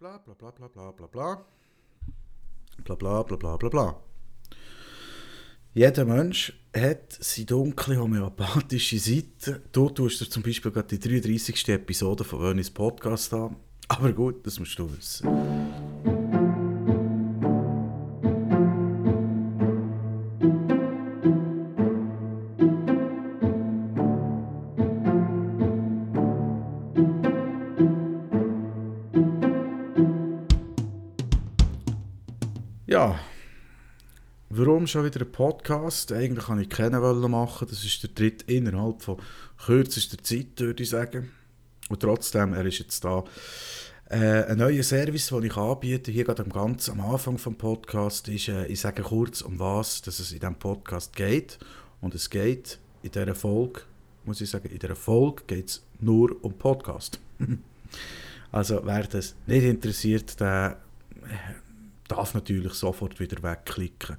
Bla bla bla bla bla bla bla. Bla bla bla bla bla bla. Jeder Mensch hat seine dunkle homöopathische Seite. Du tust dir zum Beispiel gerade die 33. Episode von Wönis Podcast an. Aber gut, das musst du wissen. Ja, warum schon wieder ein Podcast? Eigentlich kann ich keinen machen. Das ist der dritte innerhalb von kürzester Zeit, würde ich sagen. Und trotzdem, er ist jetzt da. Äh, ein neuer Service, den ich anbiete, hier gerade am ganz am Anfang des Podcasts, ist, äh, ich sage kurz, um was dass es in diesem Podcast geht. Und es geht in dieser Folge, muss ich sagen, in dieser Folge geht es nur um Podcast. also wer das nicht interessiert, der darf natürlich sofort wieder wegklicken.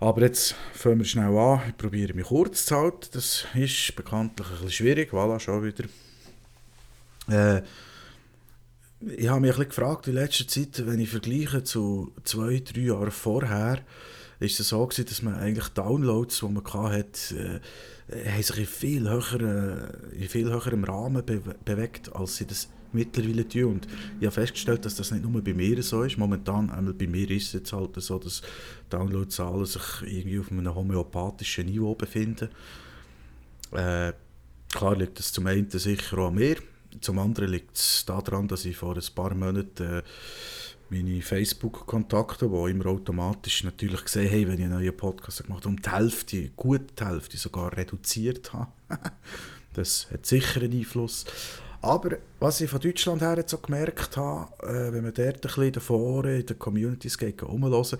Aber jetzt fangen wir schnell an. Ich probiere mich kurz zu halten. Das ist bekanntlich ein bisschen schwierig. Voilà, schon wieder. Äh, ich habe mich ein bisschen gefragt in letzter Zeit, wenn ich vergleiche zu zwei, drei Jahren vorher, ist es so gewesen, dass man eigentlich Downloads, die man hatte, äh, haben sich in viel, höheren, in viel höherem Rahmen be bewegt, als sie das mittlerweile tun. Und ich habe festgestellt, dass das nicht nur bei mir so ist. Momentan, einmal bei mir ist es jetzt halt so, dass Downloadzahlen sich irgendwie auf einem homöopathischen Niveau befinden. Äh, klar liegt das zum einen sicher auch an mir, zum anderen liegt es daran, dass ich vor ein paar Monaten äh, meine Facebook-Kontakte, die immer automatisch natürlich gesehen haben, wenn ich einen neuen Podcast gemacht habe, um die Hälfte, gut die Hälfte sogar reduziert habe. das hat sicher einen Einfluss. Aber was ich von Deutschland her so gemerkt habe, äh, wenn man dort ein bisschen davor in den Communities geht, rumhören,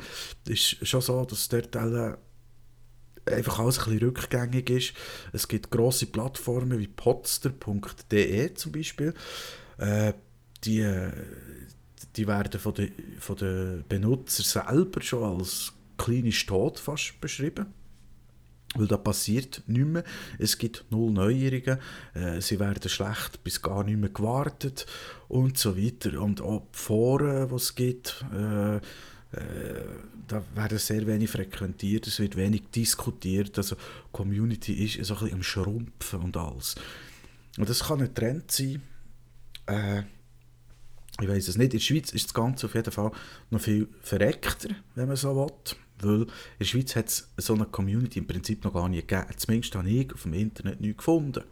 ist schon so, dass dort alle einfach alles ein bisschen rückgängig ist. Es gibt grosse Plattformen wie podster.de zum Beispiel. Äh, die, die werden von den, von den Benutzern selber schon als kleine Stadt fast beschrieben. Weil da passiert nichts mehr. Es gibt null Neuerungen. Äh, sie werden schlecht bis gar nicht mehr gewartet und so weiter. Und auch die Foren, die es gibt, äh, äh, da werden sehr wenig frequentiert, es wird wenig diskutiert. Also die Community ist so ein bisschen am Schrumpfen und alles. Und das kann ein Trend sein. Ich weiß es nicht. In der Schweiz ist das Ganze auf jeden Fall noch viel verreckter, wenn man so will. Weil in der Schweiz hat es so eine Community im Prinzip noch gar nicht gegeben. Zumindest habe ich auf dem Internet nichts gefunden.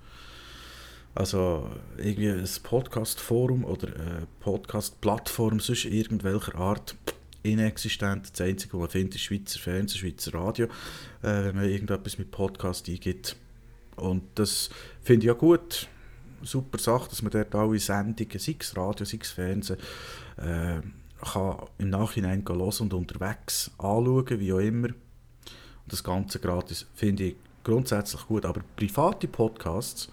Also irgendwie ein Podcast-Forum oder eine Podcast-Plattform, sonst irgendwelcher Art, inexistent. Das Einzige, was man findet, ist Schweizer Fernsehen, Schweizer Radio, äh, wenn man irgendetwas mit Podcast eingibt. Und das finde ich ja gut. Super Sache, dass man dort alle Sendungen, sei es Radio, sei es Fernsehen, äh, kann im Nachhinein hören und unterwegs anschauen, wie auch immer. Und das Ganze gratis finde ich grundsätzlich gut. Aber private Podcasts,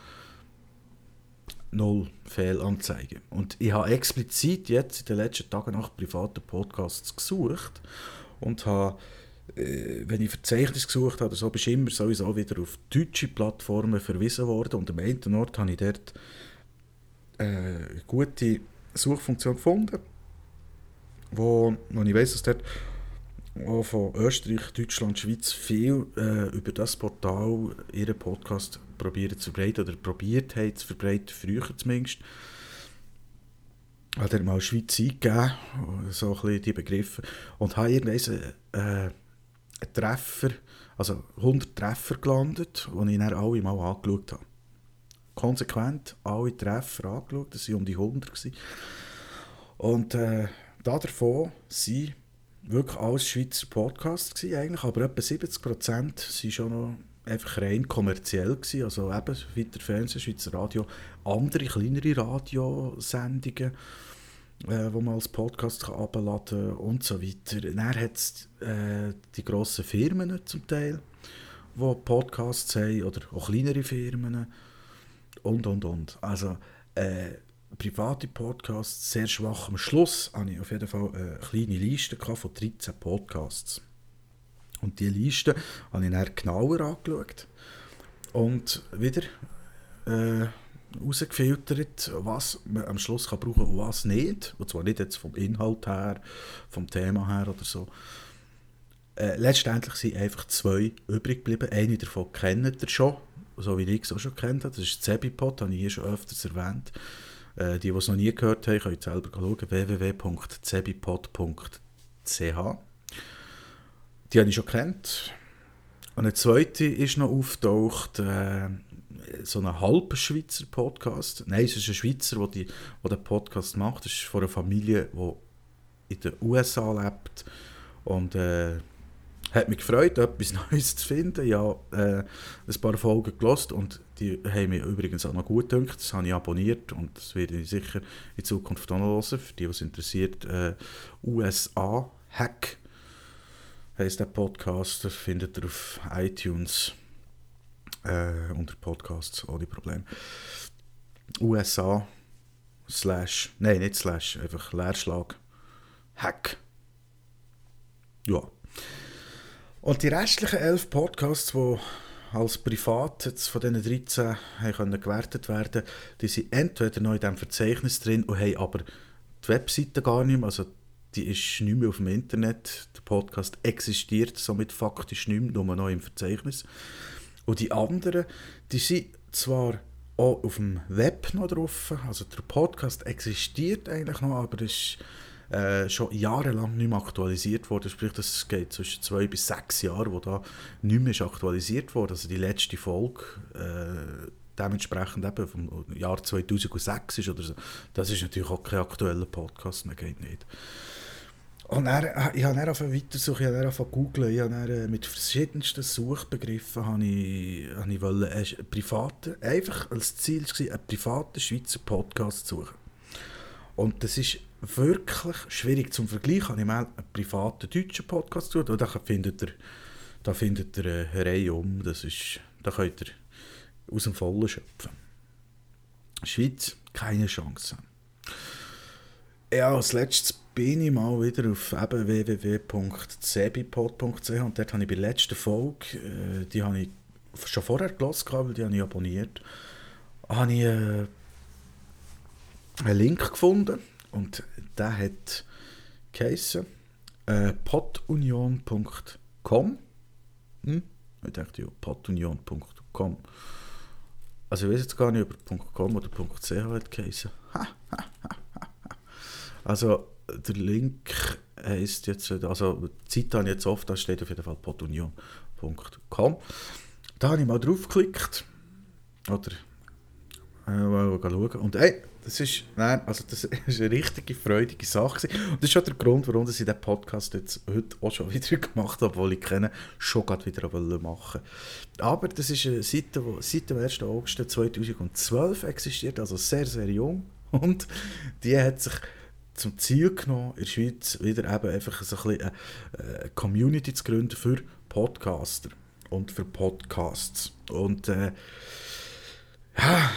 null Fehlanzeigen. Und ich habe explizit jetzt in den letzten Tagen nach privaten Podcasts gesucht und habe, wenn ich Verzeichnis gesucht habe, so bist du immer sowieso wieder auf deutsche Plattformen verwiesen worden. Und am einen Ort habe ich dort äh, eine gute Suchfunktion gefunden wo, wo ich weiß, dass dort auch von Österreich, Deutschland, Schweiz viel äh, über das Portal ihren Podcast probieren zu verbreiten oder probiert haben zu verbreiten, früher zumindest. Hat er mal Schweiz eingegeben, so ein bisschen die Begriffe, und habe irgendwann äh, einen Treffer, also 100 Treffer gelandet, die ich dann alle mal angeschaut habe. Konsequent alle Treffer angeschaut, das waren um die 100. Gewesen. Und äh, davon waren wirklich alles Schweizer Podcasts eigentlich, aber etwa 70% waren schon noch einfach rein kommerziell gewesen, also eben weiter Fernsehen, Schweizer Radio, andere kleinere Radiosendungen, äh, wo man als Podcast kann abladen und so weiter. Dann hat es äh, die grossen Firmen zum Teil, die Podcasts haben, oder auch kleinere Firmen und, und, und. Also, äh, private Podcasts sehr schwach. Am Schluss hatte ich auf jeden Fall eine kleine Liste von 13 Podcasts. Und diese Liste habe ich dann genauer angeschaut. Und wieder, äh, rausgefiltert, was man am Schluss kann brauchen und was nicht. Und zwar nicht jetzt vom Inhalt her, vom Thema her oder so. Äh, letztendlich sind einfach zwei übrig geblieben. Eine davon kennt ihr schon, so wie ich es auch schon kennt habe. Das ist Zebipod, habe ich hier schon öfters erwähnt. Äh, die, die es noch nie gehört haben, können selber schauen. www.zebipod.ch Die habe ich schon kennt. Und eine zweite ist noch auftaucht, äh, so ein halber Schweizer Podcast. Nein, es ist ein Schweizer, der, die, der den Podcast macht. Das ist von einer Familie, die in den USA lebt. Und äh, hat mich gefreut, etwas Neues zu finden. Habe äh, ein paar Folgen gelost und die haben mir übrigens auch noch gut gedacht. Das habe ich abonniert und das werde ich sicher in Zukunft auch noch hören. Für die, was interessiert, äh, USA Hack heisst der Podcast. Das findet ihr auf iTunes äh, unter Podcasts ohne Problem. USA slash, nein, nicht slash, einfach Leerschlag Hack. Ja. Und die restlichen elf Podcasts, die als privat jetzt von diesen 13 haben können gewertet werden, die sind entweder noch in diesem Verzeichnis drin und haben aber die Webseite gar nicht mehr, also die ist nicht mehr auf dem Internet, der Podcast existiert somit faktisch nicht mehr, nur noch im Verzeichnis. Und die anderen, die sind zwar auch auf dem Web noch drauf, also der Podcast existiert eigentlich noch, aber ist äh, schon jahrelang nicht mehr aktualisiert worden. Sprich, das geht zwischen zwei bis sechs Jahren, wo da nicht mehr aktualisiert wurde. Also die letzte Folge äh, dementsprechend eben vom Jahr 2006 ist oder so. Das ist natürlich auch kein aktueller Podcast, mehr geht nicht. Und dann, äh, ich habe dann weitersuchen, ich habe dann googeln, ich habe dann, äh, mit verschiedensten Suchbegriffen habe ich, habe ich wollte, einen privaten, einfach als Ziel war, einen privaten Schweizer Podcast zu suchen. Und das ist wirklich schwierig zum Vergleichen. Habe ich mal einen privaten deutschen Podcast zu da findet ihr, da findet ihr eine Reihe um, das ist, da könnt ihr aus dem Vollen schöpfen. Schweiz, keine Chance. Ja, als letztes bin ich mal wieder auf www.cebipod.ch und dort habe ich bei der letzten Folge, äh, die habe ich schon vorher gelesen, weil die habe ich abonniert, habe ich äh, einen Link gefunden und der hat geheissen äh, podunion.com hm? Ich dachte, ja, podunion.com also ich weiß jetzt gar nicht, ob .com oder .ch hat geheissen. Also der Link heisst jetzt, also die Zeit habe ich jetzt oft, da steht auf jeden Fall podunion.com. Da habe ich mal draufgeklickt. Oder äh, mal schauen. Und hey, das ist, nein, also das ist eine richtige, freudige Sache. Und das ist auch der Grund, warum ich diesen Podcast jetzt heute auch schon wieder gemacht habe, obwohl ich kenne, schon gerade wieder machen Aber das ist eine Seite, die seit dem 1. August 2012 existiert, also sehr, sehr jung. Und die hat sich zum Ziel genommen, in der Schweiz wieder eben einfach so ein bisschen eine Community zu gründen für Podcaster und für Podcasts. Und äh, ja,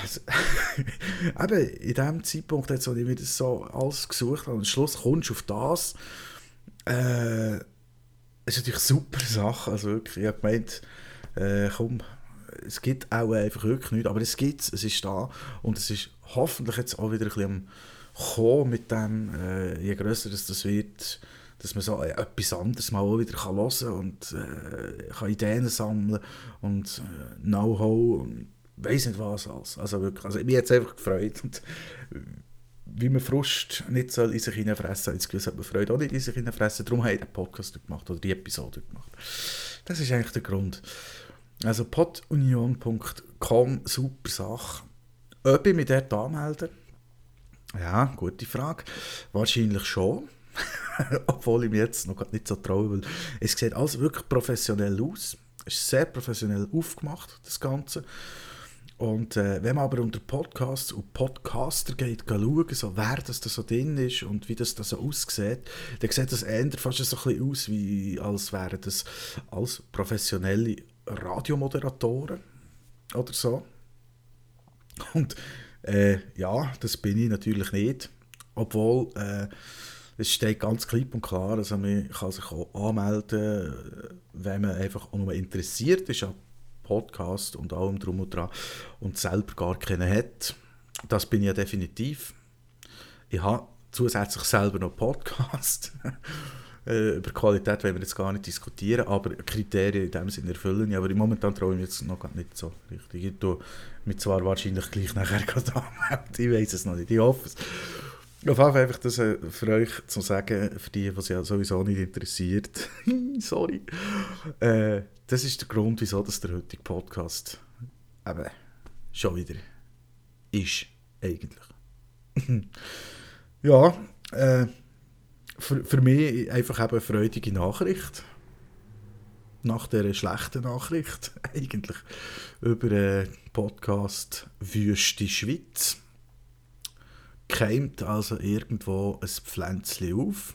eben in dem Zeitpunkt, jetzt, als ich mir das so alles gesucht habe, am Schluss kommst du auf das, äh, ist natürlich eine super Sache, also wirklich, ich habe gemeint, äh, komm, es gibt auch einfach wirklich nichts, aber es gibt es, ist da und es ist hoffentlich jetzt auch wieder ein bisschen am kommen mit dem, äh, je grösser das, das wird, dass man so äh, etwas anderes mal auch wieder kann hören kann und äh, kann Ideen sammeln und äh, Know-how und weiß nicht was alles. Also wirklich, also mich hat es einfach gefreut. Und wie man Frust nicht soll in sich hineinfressen das Gefühl hat man Freude auch nicht in sich hineinfressen. Darum habe ich den Podcast gemacht oder die Episode gemacht. Das ist eigentlich der Grund. Also podunion.com, super Sache. Ob ich mich dort anmelde? Ja, gute Frage. Wahrscheinlich schon. Obwohl ich mich jetzt noch nicht so traue, weil es sieht alles wirklich professionell aus. Es ist sehr professionell aufgemacht, das Ganze. Und äh, wenn man aber unter Podcasts und Podcaster geht, schauen, so, wer das da so drin ist und wie das da so aussieht, dann sieht das ändert fast so ein bisschen aus, wie als wären das als professionelle Radiomoderatoren oder so. Und äh, ja, das bin ich natürlich nicht. Obwohl, äh, es steht ganz klipp und klar, also man kann sich auch anmelden, wenn man einfach auch nur interessiert ist an Podcast und allem drum und dran und selber gar keinen hat. das bin ich ja definitiv. Ich habe zusätzlich selber noch Podcast. Äh, über Qualität wollen wir jetzt gar nicht diskutieren, aber Kriterien in dem Sinne erfüllen. Aber momentan traue ich mich jetzt noch nicht so richtig. Ich tue mich zwar wahrscheinlich gleich nachher anmelden, ich weiß es noch nicht, ich hoffe es. Auf jeden Fall einfach das äh, für euch zu sagen, für die, die sich sowieso nicht interessiert, sorry, äh, das ist der Grund, wieso das der heutige Podcast eben schon wieder ist, eigentlich. ja, äh, für, für mich einfach eben eine freudige Nachricht. Nach dieser schlechten Nachricht eigentlich über den Podcast Wüste Schweiz keimt also irgendwo ein Pflänzchen auf.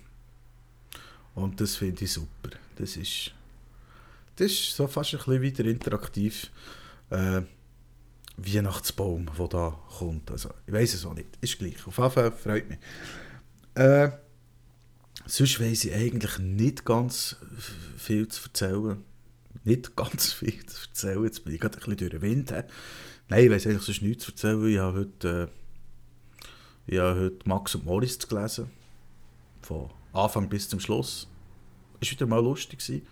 Und das finde ich super. Das ist, das ist so fast ein bisschen wieder interaktiv. Äh, Weihnachtsbaum, der da kommt. Also, ich weiß es auch nicht. Ist gleich. Auf jeden Fall freut mich. Äh, sonst weiß ich eigentlich nicht ganz viel zu erzählen. Nicht ganz viel zu erzählen. Jetzt bin ich gerade ein bisschen durch den Wind. Nein, ich weiß eigentlich sonst nichts zu erzählen. Ich habe heute, äh, ich habe heute Max und Moritz gelesen. Von Anfang bis zum Schluss. War wieder mal lustig. Gewesen.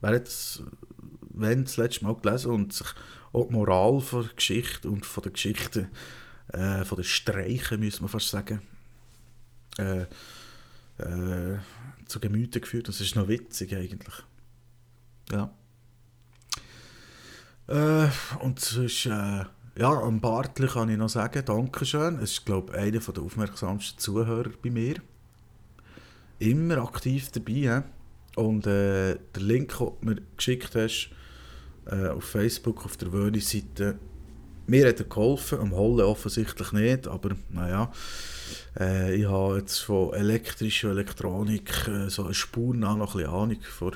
Wer hat das, wenn das letzte Mal gelesen und sich auch die Moral von der Geschichte und von der Geschichte, äh, von den Streichen, müssen wir fast sagen, äh, äh, zu Gemüte geführt. Das ist noch witzig eigentlich. Ja. Äh, und sonst, äh, ja, am Bartli kann ich noch sagen, Dankeschön. Es ist, glaube ich, einer der aufmerksamsten Zuhörer bei mir. Immer aktiv dabei. He? Und äh, der Link, den du mir geschickt hast, äh, auf Facebook, auf der Wöhni-Seite, mir hat er geholfen, am Holen offensichtlich nicht, aber naja. Äh, ich habe jetzt von elektrischer Elektronik äh, so eine Spur nach noch ein bisschen Ahnung von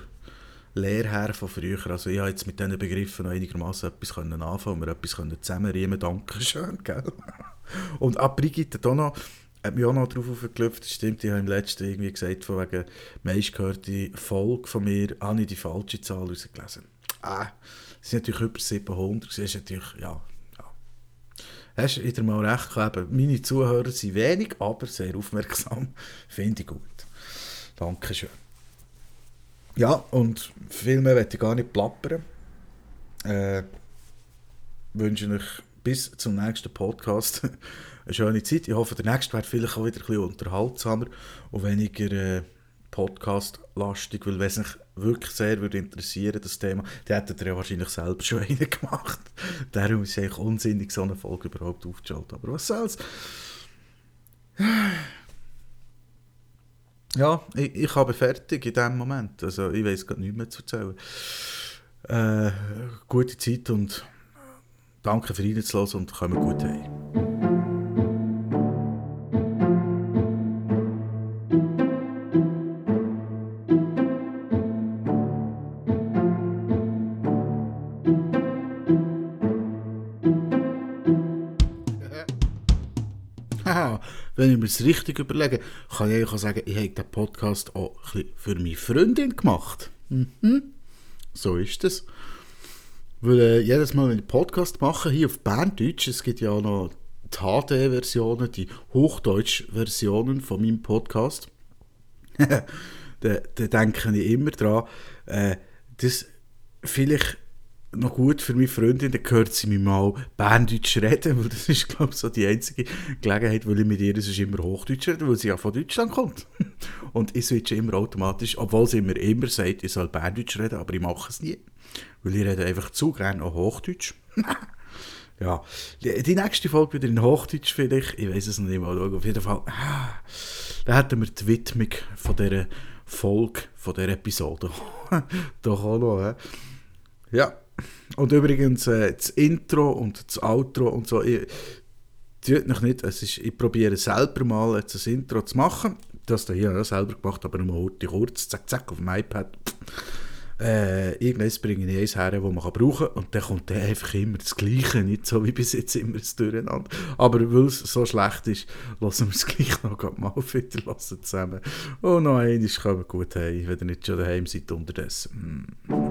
Lehr her von früher. Also ich habe jetzt mit diesen Begriffen noch einigermaßen etwas können anfangen und mir etwas können zusammenriemen. Dankeschön, gell? Und ab Brigitte hat auch noch hat mich auch noch darauf aufgeklopft, stimmt, ich habe im letzten irgendwie gesagt, von wegen meistgehörte Folge von mir, habe ich die falsche Zahl rausgelesen. Ah, es sind natürlich über 700, das ist natürlich, ja, hast du wieder mal recht gehabt. Meine Zuhörer sind wenig, aber sehr aufmerksam. Finde ich gut. Dankeschön. Ja, und viel mehr möchte ich gar nicht plappern. Äh, wünsche euch bis zum nächsten Podcast eine schöne Zeit. Ich hoffe, der nächste wird vielleicht auch wieder ein bisschen unterhaltsamer und weniger äh, Podcast-lastig, weil wenn es mich wirklich sehr würde interessieren, das Thema, dann hättet ihr ja wahrscheinlich selber schon einen gemacht. Darum ist es eigentlich unsinnig, so eine Folge überhaupt aufzuschalten. Aber was soll's? Ja, ich, ich habe fertig in dem Moment. Also ich weiß gerade nichts mehr zu erzählen. Äh, gute Zeit und danke für reinzuhören und kommen gut heim. Wenn ich mir das richtig überlege, kann ich auch sagen, ich habe den Podcast auch für meine Freundin gemacht. Mhm. So ist es. Weil äh, jedes Mal, wenn ich einen Podcast mache, hier auf Berndeutsch, es gibt ja auch noch die HD-Versionen, die Hochdeutsch-Versionen von meinem Podcast, da, da denke ich immer dran, äh, dass vielleicht noch gut für meine Freundin, dann hört sie mich mal Berndeutsch reden, weil das ist, glaube ich, so die einzige Gelegenheit, weil ich mit ihr sonst immer Hochdeutsch rede, weil sie ja von Deutschland kommt. Und ich switche immer automatisch, obwohl sie mir immer sagt, ich soll Berndeutsch reden, aber ich mache es nie. Weil ich rede einfach zu gerne auch Hochdeutsch. ja, die nächste Folge wieder in Hochdeutsch vielleicht, ich weiß es noch nicht mal, auf jeden Fall, ah, da hätten wir die Widmung von dieser Folge, von dieser Episode. Doch auch noch, he? Ja. Und übrigens, äh, das Intro und das Outro und so, ich, tut noch nicht, es ist, ich probiere selber mal jetzt ein Intro zu machen. Das hier habe ich selber gemacht, aber nur kurz, zack, zack, auf dem iPad. Äh, irgendwas bringe ich eins her, das man kann brauchen kann. Und dann kommt dann einfach immer das Gleiche, nicht so wie bis jetzt immer das Durcheinander. Aber weil es so schlecht ist, lassen wir es gleich noch mal wieder lassen zusammen. Und noch einmal kommen gut heim, wenn ihr nicht schon daheim seid unterdessen. Mm.